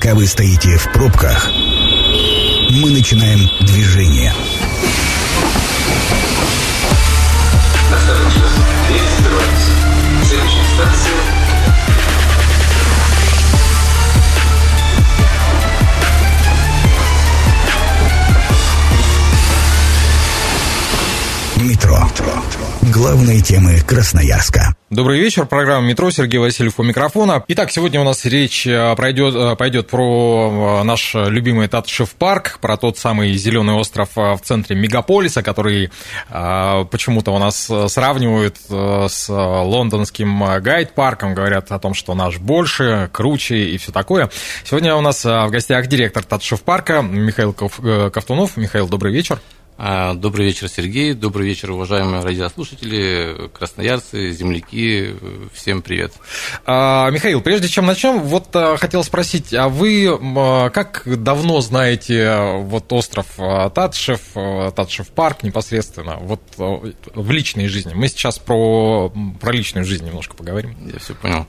Пока вы стоите в пробках, мы начинаем движение. Метро. Главные темы Красноярска. Добрый вечер, программа «Метро», Сергей Васильев у микрофона. Итак, сегодня у нас речь э, пройдет, э, пойдет про э, наш любимый Татшев парк, про тот самый зеленый остров в центре мегаполиса, который почему-то у нас сравнивают с лондонским гайд-парком, говорят о том, что наш больше, круче и все такое. Сегодня у нас в гостях директор Татшев парка Михаил Ковтунов. Михаил, добрый вечер. А, добрый вечер, Сергей. Добрый вечер, уважаемые радиослушатели, красноярцы, земляки. Всем привет. А, Михаил, прежде чем начнем, вот а, хотел спросить, а вы как давно знаете вот остров Татшев, Татшев парк непосредственно, вот в личной жизни? Мы сейчас про, про личную жизнь немножко поговорим. Я все понял.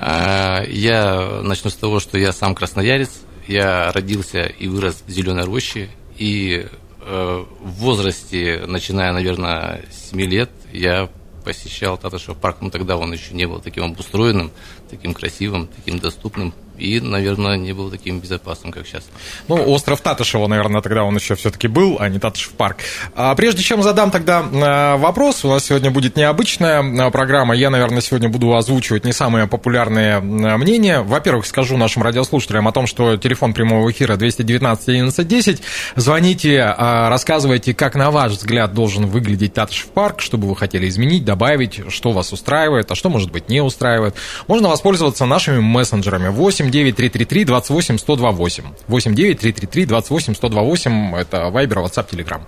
Я начну с того, что я сам красноярец. Я родился и вырос в Зеленой роще, и в возрасте, начиная, наверное, с 7 лет, я посещал Таташев парк, но тогда он еще не был таким обустроенным, таким красивым, таким доступным и, наверное, не был таким безопасным, как сейчас. Ну, остров Татышева, наверное, тогда он еще все-таки был, а не Татышев парк. А прежде чем задам тогда э, вопрос, у нас сегодня будет необычная э, программа. Я, наверное, сегодня буду озвучивать не самые популярные э, мнения. Во-первых, скажу нашим радиослушателям о том, что телефон прямого эфира 219 11 10. Звоните, рассказывайте, как, на ваш взгляд, должен выглядеть Татышев парк, что бы вы хотели изменить, добавить, что вас устраивает, а что, может быть, не устраивает. Можно воспользоваться нашими мессенджерами 8 8 9 333 28 128. 8 9 333 28 128 это Viber, WhatsApp, Telegram.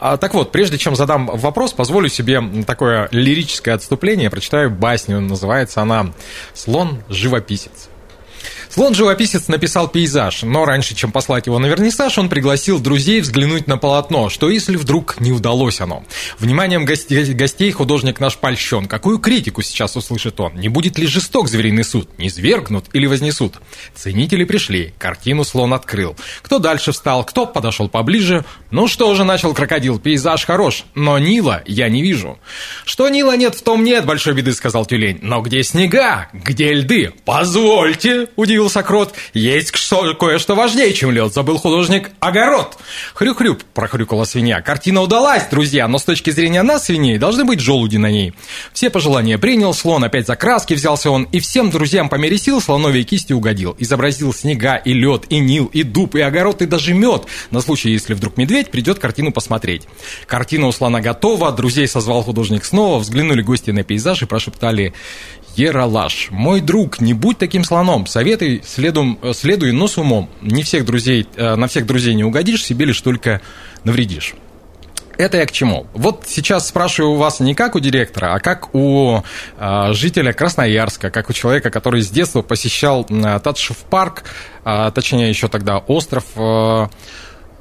А, так вот, прежде чем задам вопрос, позволю себе такое лирическое отступление, прочитаю басню, называется она «Слон-живописец». Слон-живописец написал пейзаж, но раньше, чем послать его на вернисаж, он пригласил друзей взглянуть на полотно, что если вдруг не удалось оно. Вниманием гостей, гостей художник наш польщен. Какую критику сейчас услышит он? Не будет ли жесток звериный суд? Не свергнут или вознесут? Ценители пришли, картину слон открыл. Кто дальше встал, кто подошел поближе? Ну что же, начал крокодил, пейзаж хорош, но Нила я не вижу. Что Нила нет, в том нет большой беды, сказал тюлень. Но где снега? Где льды? Позвольте, удивился удивился Крот. «Есть кое-что важнее, чем лед», — забыл художник огород. «Хрю-хрю», — прохрюкала свинья. «Картина удалась, друзья, но с точки зрения нас, свиней, должны быть желуди на ней». Все пожелания принял, слон опять за краски взялся он, и всем друзьям по мере сил слоновой кисти угодил. Изобразил снега и лед, и нил, и дуб, и огород, и даже мед, на случай, если вдруг медведь придет картину посмотреть. Картина у слона готова, друзей созвал художник снова, взглянули гости на пейзаж и прошептали Ералаш. Мой друг, не будь таким слоном. Советуй, следуй, следуй, но с умом. Не всех друзей, э, на всех друзей не угодишь, себе лишь только навредишь. Это я к чему? Вот сейчас спрашиваю у вас не как у директора, а как у э, жителя Красноярска, как у человека, который с детства посещал э, Татшев парк, э, точнее еще тогда остров, э,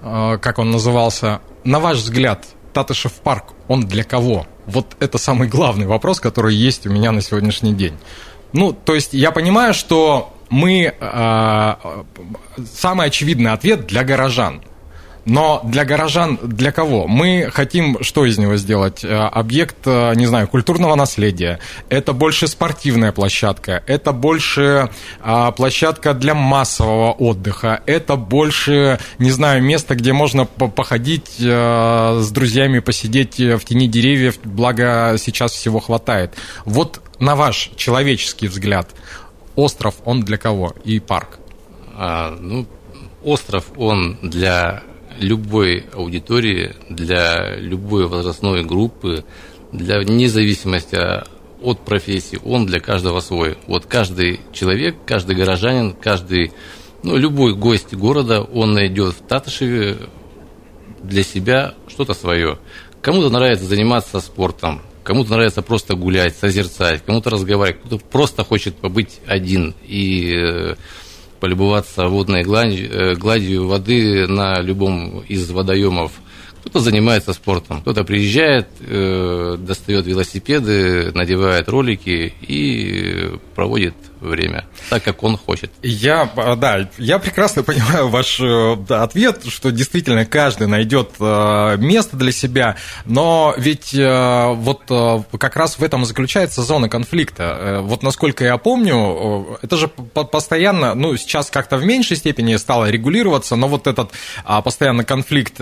э, как он назывался. На ваш взгляд, Татышев парк, он для кого? Вот это самый главный вопрос, который есть у меня на сегодняшний день. Ну, то есть я понимаю, что мы... Э, самый очевидный ответ для горожан – но для горожан, для кого? Мы хотим что из него сделать? Э, объект, э, не знаю, культурного наследия. Это больше спортивная площадка. Это больше а, площадка для массового отдыха. Это больше, не знаю, место, где можно походить э, с друзьями, посидеть в тени деревьев. Благо сейчас всего хватает. Вот на ваш человеческий взгляд, остров, он для кого? И парк? А, ну, остров, он для любой аудитории, для любой возрастной группы, для независимости от профессии, он для каждого свой. Вот каждый человек, каждый горожанин, каждый, ну, любой гость города, он найдет в Татышеве для себя что-то свое. Кому-то нравится заниматься спортом, кому-то нравится просто гулять, созерцать, кому-то разговаривать, кто-то просто хочет побыть один и э, полюбоваться водной гладью, э, гладью воды на любом из водоемов. Кто-то занимается спортом, кто-то приезжает, э, достает велосипеды, надевает ролики и проводит время, так как он хочет. Я, да, я прекрасно понимаю ваш да, ответ, что действительно каждый найдет место для себя, но ведь вот как раз в этом заключается зона конфликта. Вот насколько я помню, это же постоянно, ну, сейчас как-то в меньшей степени стало регулироваться, но вот этот постоянно конфликт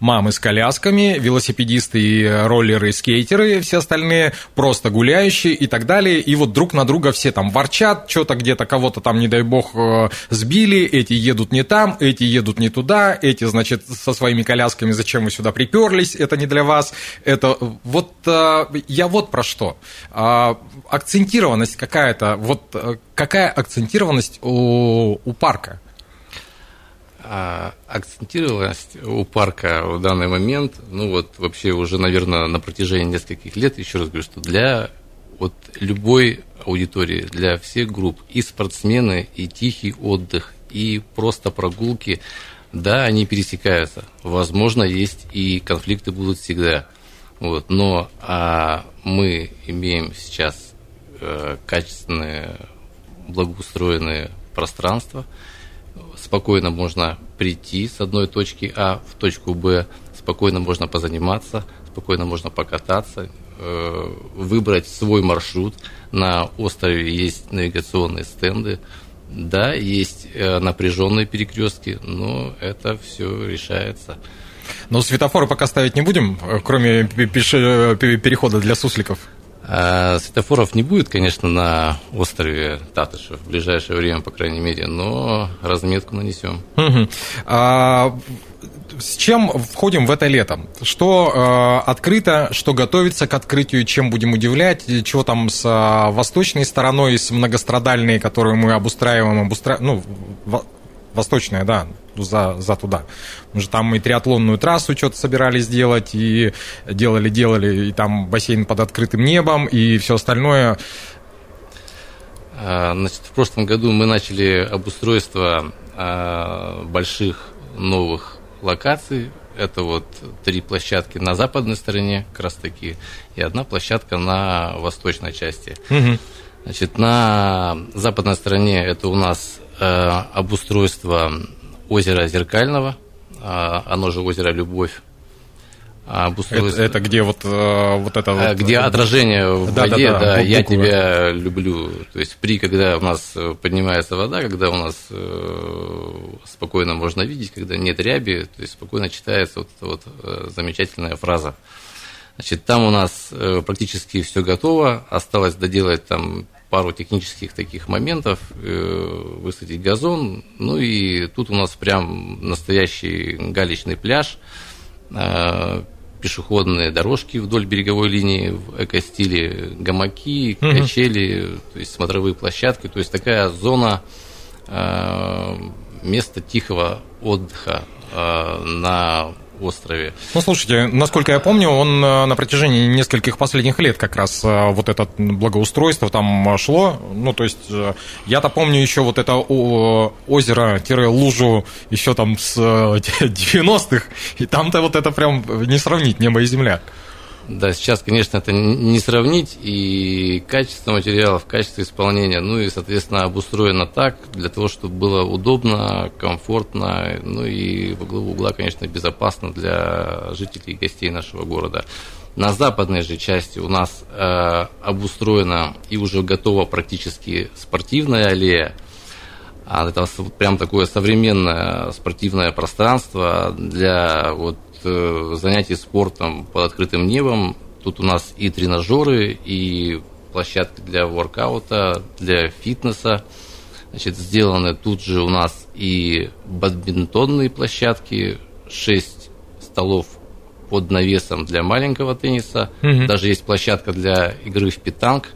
мамы с колясками, велосипедисты и роллеры, скейтеры, все остальные, просто гуляющие и так далее, и вот друг на друга все там ворчат, что-то где-то кого-то там, не дай бог, э, сбили, эти едут не там, эти едут не туда, эти, значит, со своими колясками, зачем вы сюда приперлись, это не для вас, это вот э, я вот про что. А, акцентированность какая-то, вот э, какая акцентированность у, у парка? А акцентированность у парка в данный момент, ну вот вообще уже, наверное, на протяжении нескольких лет, еще раз говорю, что для вот любой аудитории, для всех групп, и спортсмены, и тихий отдых, и просто прогулки, да, они пересекаются. Возможно, есть и конфликты будут всегда. Вот, но а, мы имеем сейчас э, качественные, благоустроенные пространства, спокойно можно прийти с одной точки А в точку Б, спокойно можно позаниматься, спокойно можно покататься, выбрать свой маршрут. На острове есть навигационные стенды, да, есть э, напряженные перекрестки, но это все решается. Но светофоры пока ставить не будем, э, кроме перехода для сусликов. А, светофоров не будет, конечно, на острове Татышев в ближайшее время, по крайней мере, но разметку нанесем. Угу. А, с чем входим в это лето? Что э, открыто, что готовится к открытию, чем будем удивлять, чего там с э, восточной стороной, с многострадальной, которую мы обустраиваем, обустра... ну, восточная, да, за, за туда. Мы же там и триатлонную трассу что-то собирались делать, и делали-делали, и там бассейн под открытым небом, и все остальное. А, значит, в прошлом году мы начали обустройство а, больших новых локаций. Это вот три площадки на западной стороне, как раз таки, и одна площадка на восточной части. Угу. Значит, на западной стороне это у нас Э, обустройство озера Зеркального, а, оно же озеро Любовь. Обустройство... Это, это где вот, э, вот это вот... Где отражение в да, воде, да, да, да я тебя люблю. То есть при, когда у нас поднимается вода, когда у нас э, спокойно можно видеть, когда нет ряби, то есть спокойно читается вот эта вот замечательная фраза. Значит, там у нас практически все готово, осталось доделать там пару технических таких моментов, э, высадить газон, ну и тут у нас прям настоящий галечный пляж, э, пешеходные дорожки вдоль береговой линии в эко-стиле, гамаки, качели, то есть смотровые площадки, то есть такая зона э, место тихого отдыха на острове. Ну, слушайте, насколько я помню, он э, на протяжении нескольких последних лет как раз э, вот это благоустройство там шло. Ну, то есть э, я-то помню еще вот это озеро-лужу еще там с 90-х, и там-то вот это прям не сравнить небо и земля. Да, сейчас, конечно, это не сравнить, и качество материалов, качество исполнения, ну и, соответственно, обустроено так, для того, чтобы было удобно, комфортно, ну и в углу угла, конечно, безопасно для жителей и гостей нашего города. На западной же части у нас э, обустроена и уже готова практически спортивная аллея, а это прям такое современное спортивное пространство для вот занятий спортом под открытым небом. Тут у нас и тренажеры, и площадки для воркаута, для фитнеса. Значит, сделаны тут же у нас и бадминтонные площадки, 6 столов под навесом для маленького тенниса. Угу. Даже есть площадка для игры в питанг.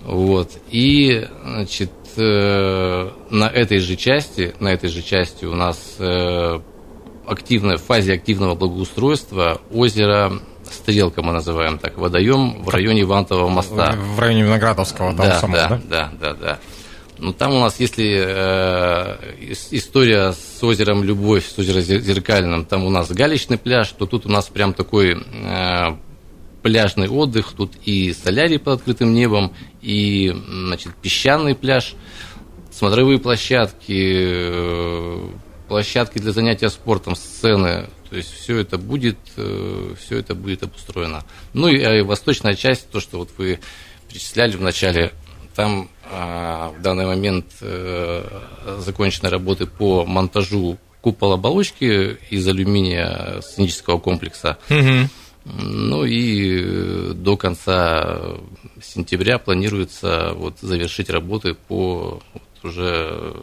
Вот. И, значит, э, на этой же части, на этой же части у нас э, активной, в фазе активного благоустройства озеро Стрелка мы называем так, водоем в районе Вантового моста. В районе Виноградовского, там да, самого, да, да? Да, да, да. Ну, там у нас, если э, история с озером Любовь, с озером Зеркальным, там у нас галечный пляж, то тут у нас прям такой э, пляжный отдых, тут и солярий под открытым небом, и значит, песчаный пляж, смотровые площадки, э, площадки для занятия спортом, сцены. То есть все это будет, э, все это будет обустроено. Ну и а восточная часть, то, что вот вы перечисляли в начале, там а, в данный момент а, закончены работы по монтажу купол оболочки из алюминия сценического комплекса. Ну и э, до конца сентября планируется вот завершить работы по вот уже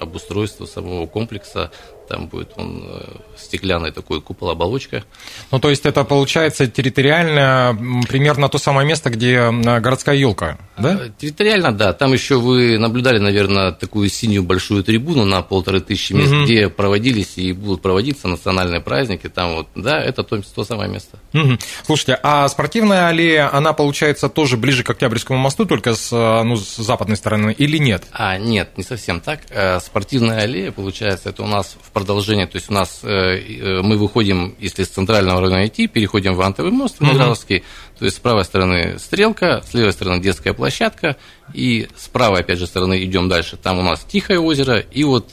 обустройству самого комплекса. Там будет он э, стеклянный такой купол-оболочка. Ну, то есть это получается территориально примерно то самое место, где городская елка, да? Э, Территориально, да. Там еще вы наблюдали, наверное, такую синюю большую трибуну на полторы тысячи мест, Мгм. где проводились и будут проводиться национальные праздники. Там вот, да, это то, то самое место. Мгм. Слушайте, а спортивная аллея, она получается тоже ближе к Октябрьскому мосту, только с, ну, с западной стороны, или нет? А, нет, не совсем так. Э, Спортивная аллея, получается, это у нас в продолжение, то есть у нас э, э, мы выходим, если с центрального района идти, переходим в Антовый мост, Виноградовский, то есть с правой стороны стрелка, с левой стороны детская площадка, и с правой, опять же, стороны идем дальше, там у нас Тихое озеро, и вот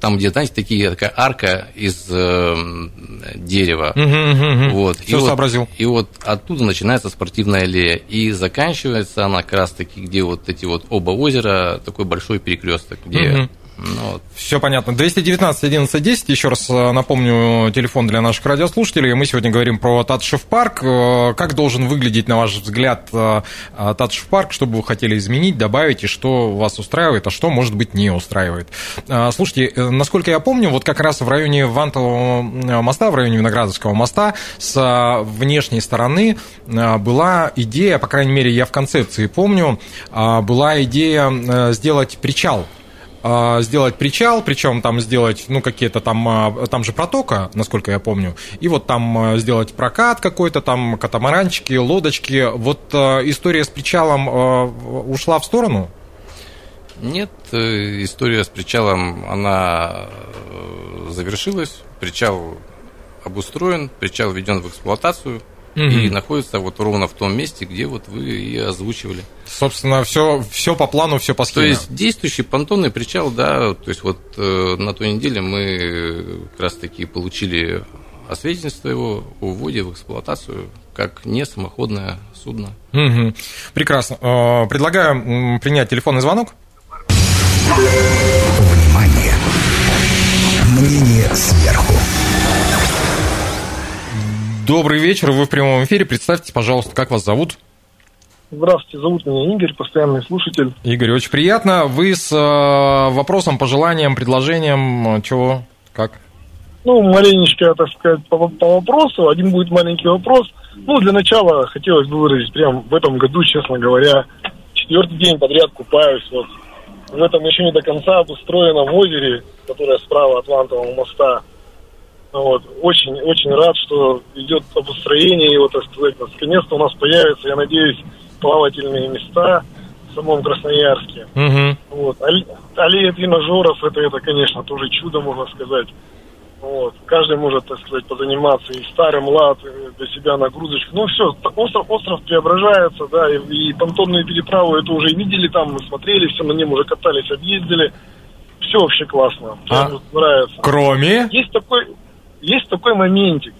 там, где, знаете, такие, такая арка из э, дерева. Вот. Всё и сообразил. Вот, и вот оттуда начинается спортивная аллея. И заканчивается она как раз таки, где вот эти вот оба озера, такой большой перекресток, где. Ну, Все понятно. 219 11 10. Еще раз э, напомню телефон для наших радиослушателей. Мы сегодня говорим про Татшев парк. Э, Как должен выглядеть, на ваш взгляд, э, Татшев парк? Что бы вы хотели изменить, добавить, и что вас устраивает, а что, может быть, не устраивает? Слушайте, насколько я помню, вот как раз в районе Вантового моста, в районе Виноградовского моста, с внешней стороны была идея, по крайней мере, я в концепции помню, была идея сделать причал сделать причал, причем там сделать, ну, какие-то там, а, там же протока, насколько я помню, и вот там а, сделать прокат какой-то, там катамаранчики, лодочки. Вот а, история с причалом а, ушла в сторону? Нет, э, история с причалом, она э, завершилась. Причал обустроен, причал введен в эксплуатацию и Мгм. находится вот ровно в том месте, где вот вы и озвучивали. Собственно, все, все по плану, все по То схеме. есть действующий понтонный причал, да, то есть вот э, на той неделе мы э, как раз таки получили освидетельство его о вводе в эксплуатацию как не самоходное судно. Мгм. Прекрасно. А, Предлагаю принять телефонный звонок. Внимание! Мнение сверху. Добрый вечер, вы в прямом эфире. Представьте, пожалуйста, как вас зовут? Здравствуйте, зовут меня Игорь, постоянный слушатель. Игорь, очень приятно. Вы с э, вопросом, пожеланием, предложением, э, чего, как? Ну, маленечко, так сказать, по, по вопросу. Один будет маленький вопрос. Ну, для начала хотелось бы выразить, прям в этом году, честно говоря, четвертый день подряд купаюсь. Вот в этом еще не до конца обустроенном озере, которое справа от Лантового моста. Вот. Очень, очень рад, что идет обустроение его, так сказать. Наконец-то у нас появятся, я надеюсь, плавательные места в самом Красноярске. Угу. Вот. Алле- Аллея тренажеров, это, это, конечно, тоже чудо, можно сказать. Вот. Каждый может, так сказать, позаниматься и старым лад, и для себя нагрузочку. Ну, все, остров, остров преображается, да, и, и понтонную переправу это уже видели там, мы смотрели, все на нем уже катались, объездили. Все вообще классно. Прям А? нравится. Кроме... Есть такой, есть такой моментик.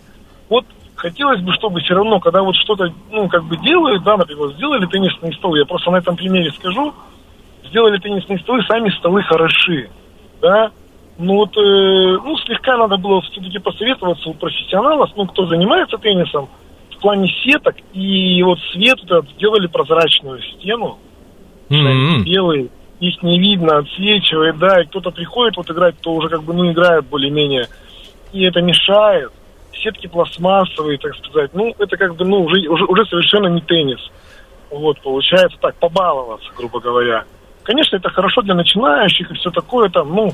Вот хотелось бы, чтобы все равно, когда вот что-то, ну, как бы делают, да, например, сделали теннисный стол, я просто на этом примере скажу, сделали теннисные столы, сами столы хороши, да, ну вот, э, ну, слегка надо было все-таки посоветоваться у профессионалов, ну, кто занимается теннисом, в плане сеток, и вот свет этот сделали прозрачную стену, М-м. белый, их не видно, отсвечивает, да, и кто-то приходит вот играть, то уже как бы, ну, играет более-менее, и это мешает. Сетки пластмассовые, так сказать, ну, это как бы, ну, уже, уже, уже совершенно не теннис. Вот, получается так, побаловаться, грубо говоря. Конечно, это хорошо для начинающих и все такое там, ну,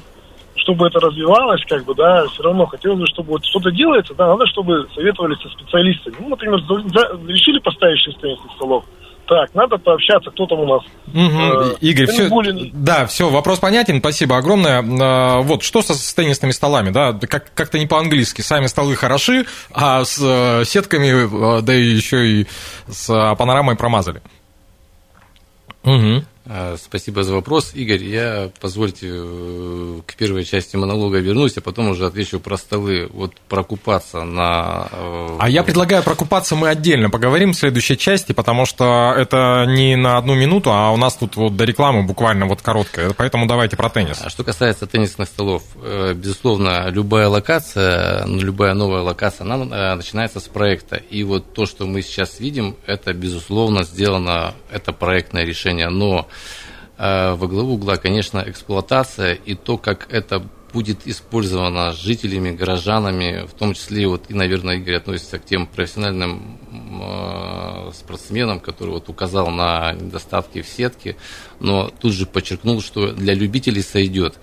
чтобы это развивалось, как бы, да, все равно хотелось бы, чтобы вот что-то делается, да, надо, чтобы советовались со специалистами. Ну, например, за- за- решили поставить 6 теннисных столов, Так, надо пообщаться, кто там у нас. Угу. Э, Игорь, все, да, все, вопрос понятен, спасибо огромное. Э, Вот, что со, с теннисными столами, да, как, как-то не по-английски, сами столы хороши, а с э, сетками, э, да еще и с э, панорамой промазали. Угу. А, Спасибо за вопрос, Игорь. Я, позвольте, э, к первой части монолога вернусь, а потом уже отвечу про столы. Вот прокупаться на... э, А я предлагаю прокупаться мы отдельно поговорим в следующей части, потому что это не на одну минуту, а у нас тут вот до рекламы буквально вот короткая, поэтому давайте про теннис. А что касается теннисных столов, э, безусловно, любая локация, ну, любая новая локация, она начинается с проекта. И вот то, что мы сейчас видим, это, безусловно, сделано, это проектное решение. Но во главу угла, конечно, эксплуатация и то, как это будет использовано жителями, горожанами, в том числе, вот, и, наверное, Игорь относится к тем профессиональным э, спортсменам, который вот указал на недостатки в сетке, но тут же подчеркнул, что для любителей сойдет.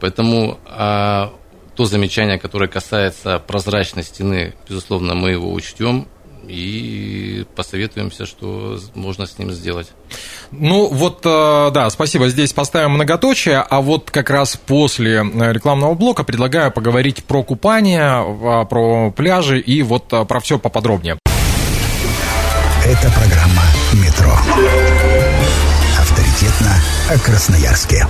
Поэтому а, то замечание, которое касается прозрачной стены, безусловно, мы его учтем и посоветуемся, что можно с ним сделать. Ну вот, э, да, спасибо, здесь поставим многоточие, а вот как раз после э, рекламного блока предлагаю поговорить про купание, э, про пляжи и вот про все поподробнее. Это программа «Метро». Авторитетно о Красноярске.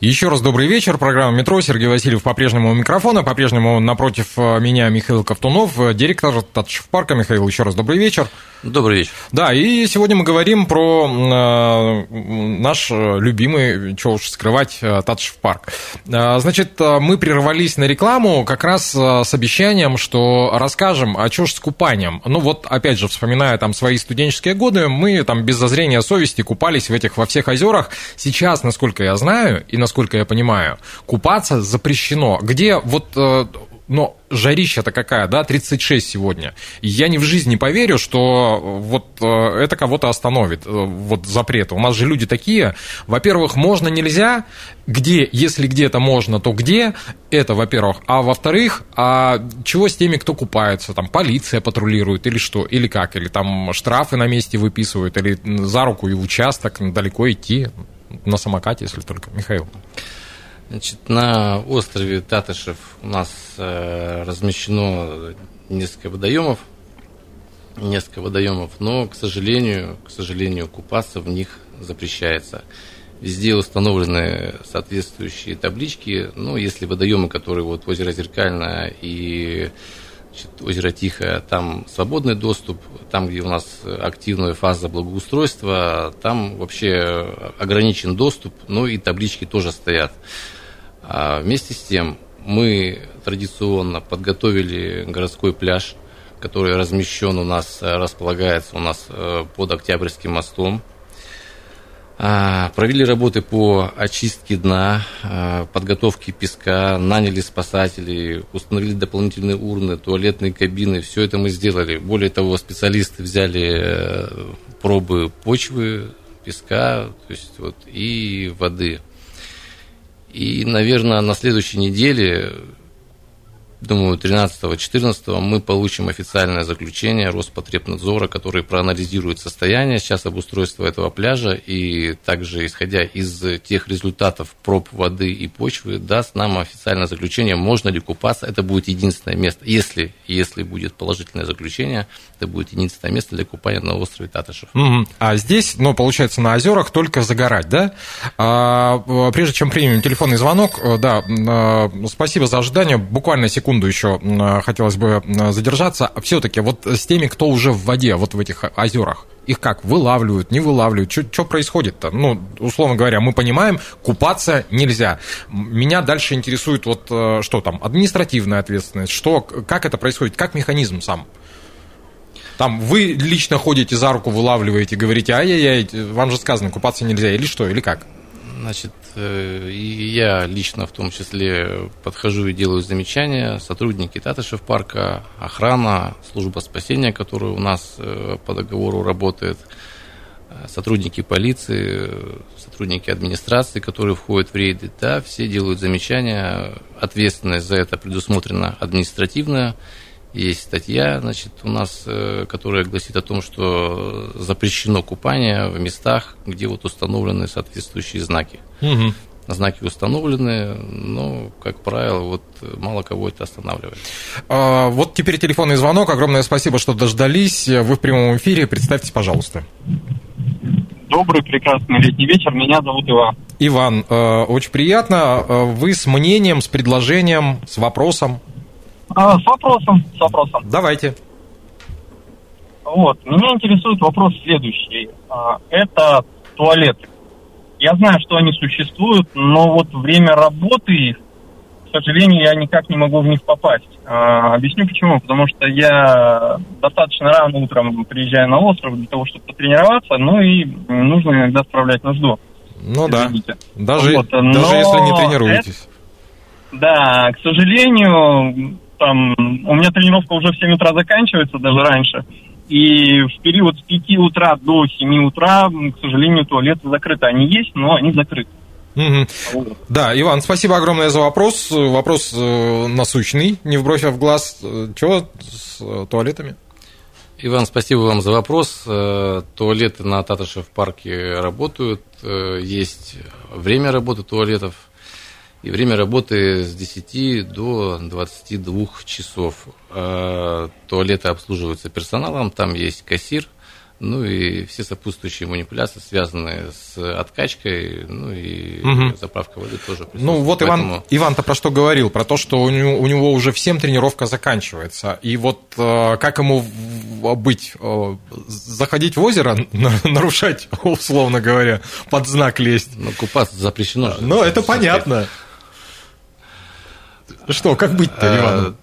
Еще раз добрый вечер. Программа «Метро». Сергей Васильев по-прежнему у микрофона. По-прежнему напротив э, меня Михаил Ковтунов, э, директор Татшев парка. Михаил, еще раз добрый вечер. Добрый вечер. Да, и сегодня мы говорим про э, наш э, любимый, что уж скрывать, Татшев парк. Э, Значит, э, мы прервались на рекламу как раз с обещанием, что расскажем, а что ж с купанием. Ну вот, опять же, вспоминая там свои студенческие годы, мы там без зазрения совести купались в этих во всех озерах. Сейчас, насколько я знаю и насколько я понимаю, купаться запрещено. Где вот... но жарища-то какая, да, 36 сегодня. Я ни в жизни не поверю, что э, вот э, это кого-то остановит, э, вот запрет. У нас же люди такие, во-первых, можно, нельзя, где, если где-то можно, то где, это, во-первых. А во-вторых, а чего с теми, кто купается, там, полиция патрулирует или что, или как, или там штрафы на месте выписывают, или за руку и в участок далеко идти, на самокате, если только. Михаил. Значит, на острове Татышев у нас э, размещено несколько водоемов, несколько водоемов, но, к сожалению, к сожалению, купаться в них запрещается. Везде установлены соответствующие таблички. Ну, если водоемы, которые вот озеро Зеркальное и значит, озеро Тихое, там свободный доступ, там, где у нас активная фаза благоустройства, там вообще ограничен доступ, но и таблички тоже стоят. А вместе с тем мы традиционно подготовили городской пляж, который размещен у нас, э, располагается у нас э, под Октябрьским мостом. А, Провели работы по очистке дна, а, подготовке песка, наняли спасателей, установили дополнительные урны, туалетные кабины. Все это мы сделали. Более того, специалисты взяли э, пробы почвы, песка то есть, вот, и воды. И, наверное, на следующей неделе, думаю, 13-14 мы получим официальное заключение Роспотребнадзора, который проанализирует состояние сейчас обустройства этого пляжа и также, исходя из тех результатов проб воды и почвы, даст нам официальное заключение, можно ли купаться. Это будет единственное место, если, если будет положительное заключение, это будет единственное место для купания на острове Татышев. Мгм. А здесь, ну, получается, на озерах только загорать, да? А, э, прежде чем примем телефонный звонок, э, да, э, спасибо за ожидание. Буквально секунду еще э, хотелось бы э, задержаться. Все-таки вот с теми, кто уже в воде, вот в этих озерах, их как, вылавливают, не вылавливают? Что происходит-то? Ну, условно говоря, мы понимаем, купаться нельзя. Меня дальше интересует вот э, что там, административная ответственность, что, как это происходит, как механизм сам? Там вы лично ходите за руку, вылавливаете, говорите, ай-яй-яй, вам же сказано, купаться нельзя, или что, или как? Значит, э, и я лично в том числе подхожу и делаю замечания. Сотрудники Татышев парка, охрана, служба спасения, которая у нас э, по договору работает, э, сотрудники полиции, сотрудники администрации, которые входят в рейды, да, все делают замечания. Ответственность за это предусмотрена административная. Есть статья, значит, у нас, э, которая гласит о том, что запрещено купание в местах, где вот установлены соответствующие знаки. Мгм. Знаки установлены, но, как правило, вот мало кого это останавливает. А, Вот теперь телефонный звонок. Огромное спасибо, что дождались. Вы в прямом эфире. Представьтесь, пожалуйста. Добрый, прекрасный летний вечер. Меня зовут Иван. Иван, э, очень приятно. Э, Вы с мнением, с предложением, с вопросом. А, с вопросом, с вопросом. Давайте. Вот, меня интересует вопрос следующий. А, это туалеты. Я знаю, что они существуют, но вот время работы их, к сожалению, я никак не могу в них попасть. А, объясню почему. Потому что я достаточно рано утром приезжаю на остров для того, чтобы потренироваться, ну и нужно иногда справлять нужду. Ну да. Даже, Вот, даже но если не тренируетесь. Да, к сожалению, там у меня тренировка уже в 7 утра заканчивается, даже раньше. И в период с 5 утра до 7 утра, к сожалению, туалеты закрыты. Они есть, но они закрыты. Вот. Да, Иван, спасибо огромное за вопрос. Вопрос э, насущный, не в бровь, а в глаз. Чего с э, туалетами? Иван, спасибо вам за вопрос. Э, Туалеты на Татаршев парке работают. Э, Есть время работы туалетов. И время работы с 10 до 22 часов. Э, Туалеты обслуживаются персоналом, там есть кассир, ну и все сопутствующие манипуляции, связанные с откачкой, ну и Мгм. заправкой воды тоже присутствуют. Ну вот Иван, Поэтому- Иван-то про что говорил? Про то, что у него, у него уже всем тренировка заканчивается. И вот э, как ему быть? Э, заходить в озеро, на- нарушать, условно говоря, под знак лезть? Ну, купаться запрещено. же. Ну, это понятно. Что, как быть-то, А, Иван?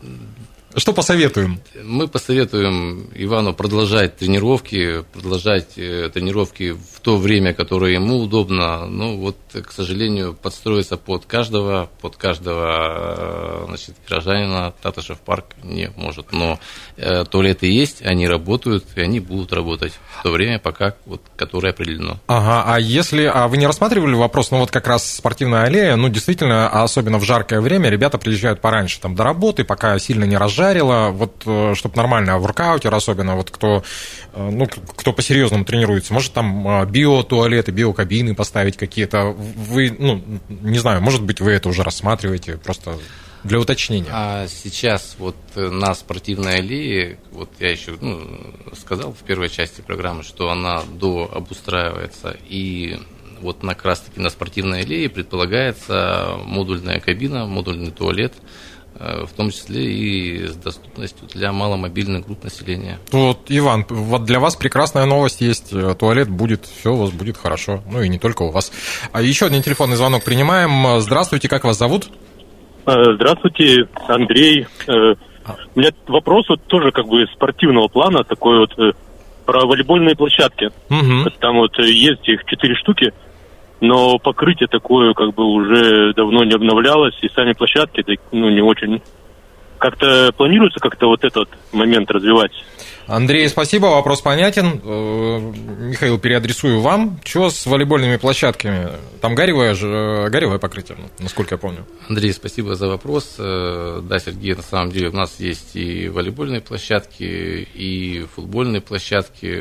Что посоветуем? Мы посоветуем Ивану продолжать тренировки, продолжать э, тренировки в то время, которое ему удобно. Ну, вот, к сожалению, подстроиться под каждого, под каждого э, значит, горожанина Татышев парк не может. Но э, туалеты есть, они работают, и они будут работать в то время, пока, вот, которое определено. Ага, а если, а вы не рассматривали вопрос, ну вот как раз спортивная аллея, ну действительно, особенно в жаркое время, ребята приезжают пораньше, там, до работы, пока сильно не разжарило, вот, чтобы нормально, воркаутер особенно, вот кто, э, ну, кто по-серьезному тренируется, может там э, биотуалеты, биокабины поставить какие-то, вы, ну, не знаю, может быть, вы это уже рассматриваете, просто для уточнения. А сейчас вот э, на спортивной аллее, вот я еще ну, сказал в первой части программы, что она до обустраивается, и вот на, как раз таки на спортивной аллее предполагается модульная кабина, модульный туалет, э, в том числе и с доступностью для маломобильных групп населения. Вот, Иван, вот для вас прекрасная новость есть. Э, Туалет будет, все у вас будет хорошо. Ну и не только у вас. А еще один телефонный звонок принимаем. Здравствуйте, как вас зовут? Э, Здравствуйте, Андрей. Э, У меня вопрос вот тоже как бы спортивного плана, такой вот э, про волейбольные площадки. Вот Там вот э, есть их четыре штуки, но покрытие такое как бы уже давно не обновлялось, и сами площадки ну, не очень... Как-то планируется как-то вот этот момент развивать? Андрей, спасибо, вопрос понятен. Э, Михаил, переадресую вам. Что с волейбольными площадками? Там горевое, же, э, горевое покрытие, ну, насколько я помню. Андрей, спасибо за вопрос. Э, Да, Сергей, на самом деле у нас есть и волейбольные площадки, и футбольные площадки.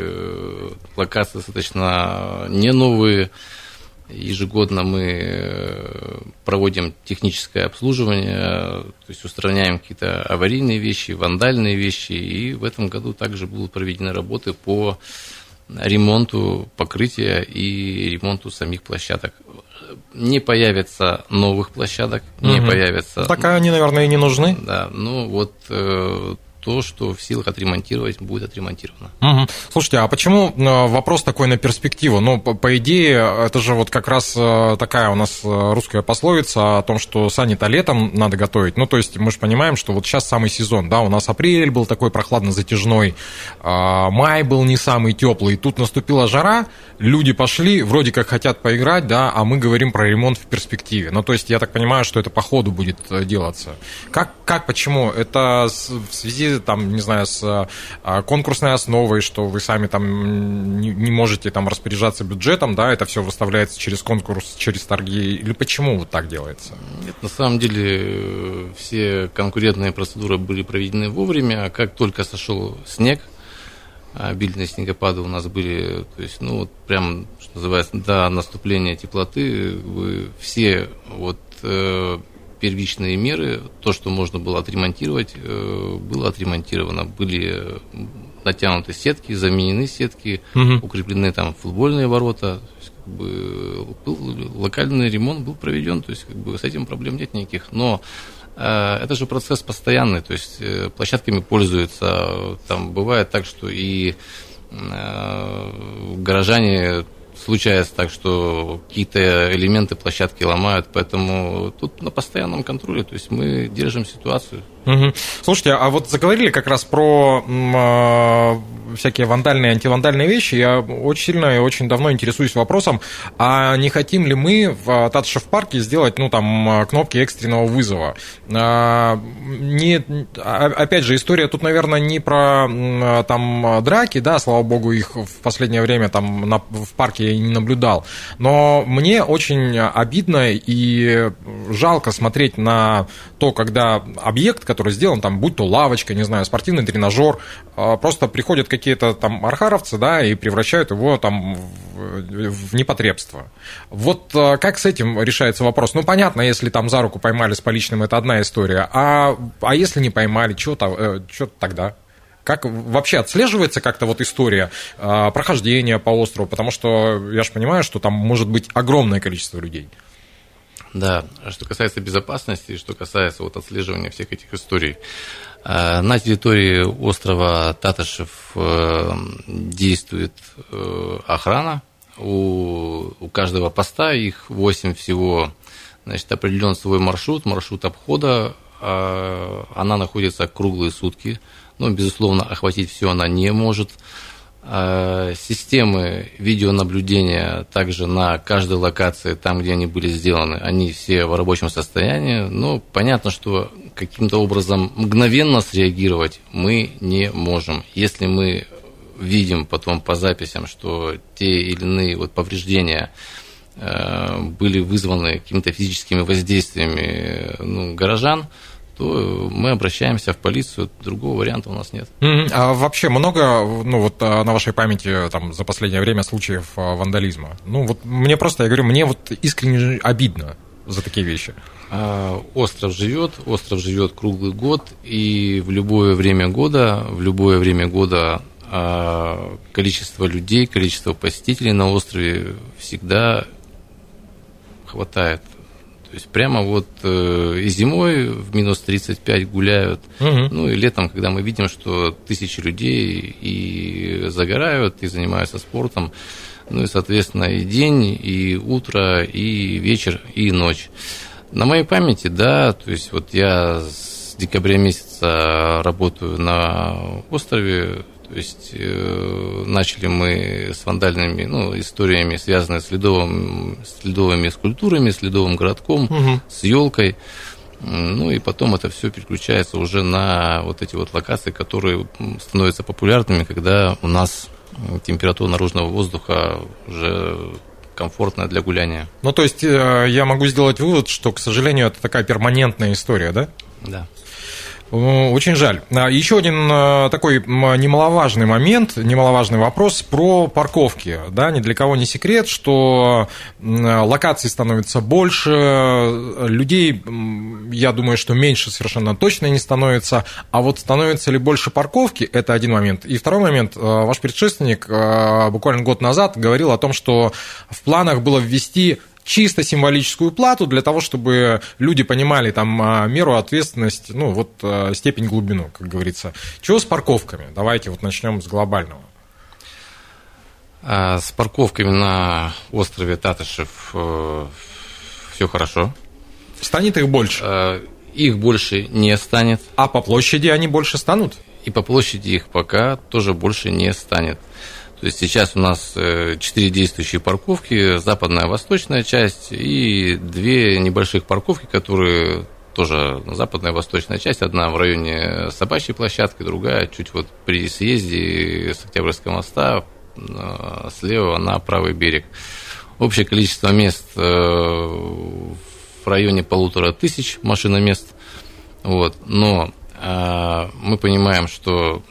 Локации достаточно не новые. Ежегодно мы э, проводим техническое обслуживание, то есть устраняем какие-то аварийные вещи, вандальные вещи. И в этом году также будут проведены работы по ремонту покрытия и ремонту самих площадок. Не появится новых площадок, не Мгм. появится... Так они, наверное, и не нужны. Да, ну вот э, то, что в силах отремонтировать, будет отремонтировано. Мгм. Слушайте, а почему э, вопрос такой на перспективу? Ну, по, по идее, это же вот как раз э, такая у нас э, русская пословица о том, что сани-то летом надо готовить. Ну, то есть мы же понимаем, что вот сейчас самый сезон, да, у нас апрель был такой прохладно-затяжной, а, май был не самый теплый, тут наступила жара, люди пошли, вроде как хотят поиграть, да, а мы говорим про ремонт в перспективе. Ну, то есть я так понимаю, что это по ходу будет делаться. Как, как почему? Это в связи там, не знаю, с а, конкурсной основой, что вы сами там не, не можете там распоряжаться бюджетом, да, это все выставляется через конкурс, через торги, или почему вот так делается? Нет, на самом деле э, все конкурентные процедуры были проведены вовремя, а как только сошел снег, обильные снегопады у нас были, то есть, ну, вот прям, что называется, до наступления теплоты, вы все вот э, первичные меры, то, что можно было отремонтировать, э, было отремонтировано. Были натянуты сетки, заменены сетки, угу. укреплены там футбольные ворота. Есть, как бы, был, локальный ремонт был проведен, то есть как бы, с этим проблем нет никаких. Но э, это же процесс постоянный, то есть э, площадками пользуются. Там бывает так, что и горожане случается так, что какие-то элементы площадки ломают, поэтому тут на постоянном контроле, то есть мы держим ситуацию. Слушайте, а вот заговорили как раз про э, всякие вандальные, антивандальные вещи. Я очень сильно и очень давно интересуюсь вопросом, а не хотим ли мы в Татшев парке сделать, ну, там, кнопки экстренного вызова? А, не, а, опять же, история тут, наверное, не про там драки, да, слава богу, их в последнее время там на, в парке я не наблюдал. Но мне очень обидно и жалко смотреть на то, когда объект, который сделан, там, будь то лавочка, не знаю, спортивный тренажер, а, просто приходят какие-то там архаровцы, да, и превращают его там в, непотребство. Вот а, как с этим решается вопрос? Ну, понятно, если там за руку поймали с поличным, это одна история, а, а если не поймали, что э, тогда? Как вообще отслеживается как-то вот история э, прохождения по острову? Потому что я же понимаю, что там может быть огромное количество людей. Да, что касается безопасности, что касается вот отслеживания всех этих историй. Э, на территории острова Татышев э, действует э, охрана. У, у каждого поста, их 8 всего, значит, определен свой маршрут, маршрут обхода. Она находится круглые сутки. Но, безусловно, охватить все она не может. Э, системы видеонаблюдения также на каждой локации, там, где они были сделаны, они все в рабочем состоянии. Но понятно, что каким-то образом мгновенно среагировать мы не можем. Если мы видим потом по записям, что те или иные вот повреждения э, были вызваны какими-то физическими воздействиями ну, горожан, то мы обращаемся в полицию, другого варианта у нас нет. А вообще много, ну вот а, на вашей памяти там за последнее время случаев а, вандализма? Ну вот мне просто, я говорю, мне вот искренне обидно за такие вещи. А, остров живет, остров живет круглый год, и в любое время года, в любое время года количество людей, количество посетителей на острове всегда хватает есть прямо вот э, и зимой в минус 35 гуляют, угу. ну и летом, когда мы видим, что тысячи людей и загорают, и занимаются спортом, ну и, соответственно, и день, и утро, и вечер, и ночь. На моей памяти, да, то есть вот я с декабря месяца работаю на острове, то есть э, начали мы с вандальными ну, историями, связанными с, ледовым, с ледовыми скульптурами, с ледовым городком, угу. с елкой. Ну и потом это все переключается уже на вот эти вот локации, которые становятся популярными, когда у нас температура наружного воздуха уже комфортная для гуляния. Ну, то есть э, я могу сделать вывод, что, к сожалению, это такая перманентная история, да? Да. Очень жаль. А, Еще один а, такой немаловажный момент, немаловажный вопрос про парковки. Да, ни для кого не секрет, что локаций становится больше, людей, я думаю, что меньше совершенно точно не становится, а вот становится ли больше парковки, это один момент. И второй момент, а, ваш предшественник буквально год назад говорил о том, что в планах было ввести чисто символическую плату для того, чтобы люди понимали там а, меру ответственности, ну вот а, степень глубину, как говорится. Чего с парковками? Давайте вот начнем с глобального. А, с парковками на острове Татышев э, все хорошо. Станет их больше? Их больше не станет. А по площади они больше станут? И по площади их пока тоже больше не станет. То есть сейчас у нас э, четыре действующие парковки, западная, восточная часть и две небольших парковки, которые тоже западная восточная часть, одна в районе собачьей площадки, другая чуть вот при съезде с Октябрьского моста э, слева на правый берег. Общее количество мест э, в районе полутора тысяч машиномест. Вот. Но э, мы понимаем, что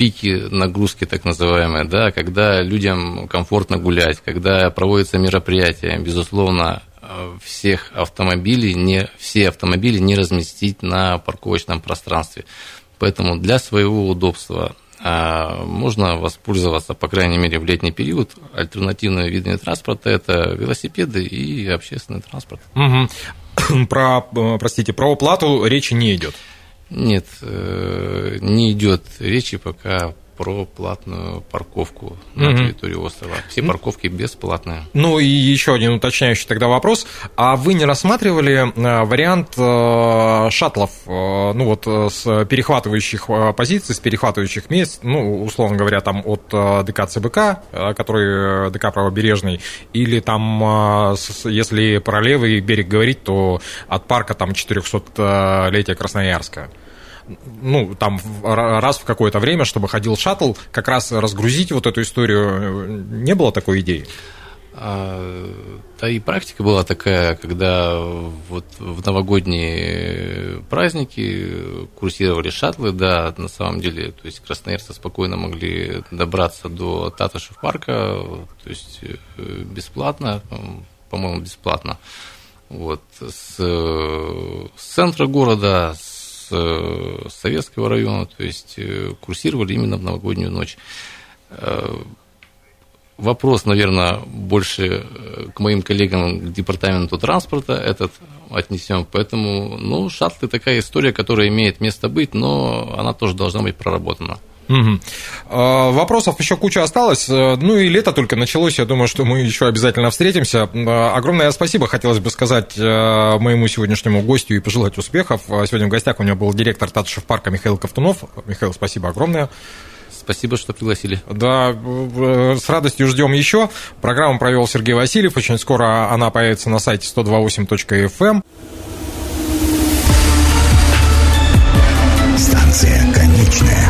в пике нагрузки, так называемые, да, когда людям комфортно гулять, когда проводятся мероприятия, безусловно, всех автомобилей, не, все автомобили не разместить на парковочном пространстве. Поэтому для своего удобства а, можно воспользоваться, по крайней мере, в летний период. Альтернативные виды транспорта – это велосипеды и общественный транспорт. Угу. Про, э, простите, про оплату речи не идет? Нет, э, не идет речи пока про платную парковку на угу. территории острова. Все парковки бесплатные. Ну и еще один уточняющий тогда вопрос. А вы не рассматривали э, вариант э, шаттлов, э, ну вот с перехватывающих позиций, с перехватывающих мест, ну, условно говоря, там от ДК ЦБК, который ДК Правобережный, или там, если про левый берег говорить, то от парка там 400-летия Красноярска ну, там раз в какое-то время, чтобы ходил шаттл, как раз разгрузить вот эту историю, не было такой идеи? А, да и практика была такая, когда вот в новогодние праздники курсировали шаттлы, да, на самом деле, то есть красноярцы спокойно могли добраться до Татышев парка, то есть э, бесплатно, по-моему, бесплатно. Вот, с, с центра города, с Э, с Советского района, то есть э, курсировали именно в новогоднюю ночь. Э, вопрос, наверное, больше к моим коллегам к департаменту транспорта этот отнесем. Поэтому, ну, шаттлы такая история, которая имеет место быть, но она тоже должна быть проработана. Угу. Вопросов еще куча осталось. Э, ну и лето только началось. Я думаю, что мы еще обязательно встретимся. Э, огромное спасибо хотелось бы сказать э, моему сегодняшнему гостю и пожелать успехов. Сегодня в гостях у меня был директор Татышев парка Михаил Ковтунов. Михаил, спасибо огромное. Спасибо, что пригласили. Да, с радостью ждем еще. Программу провел Сергей Васильев. Очень скоро она появится на сайте 128.fm. Станция конечная.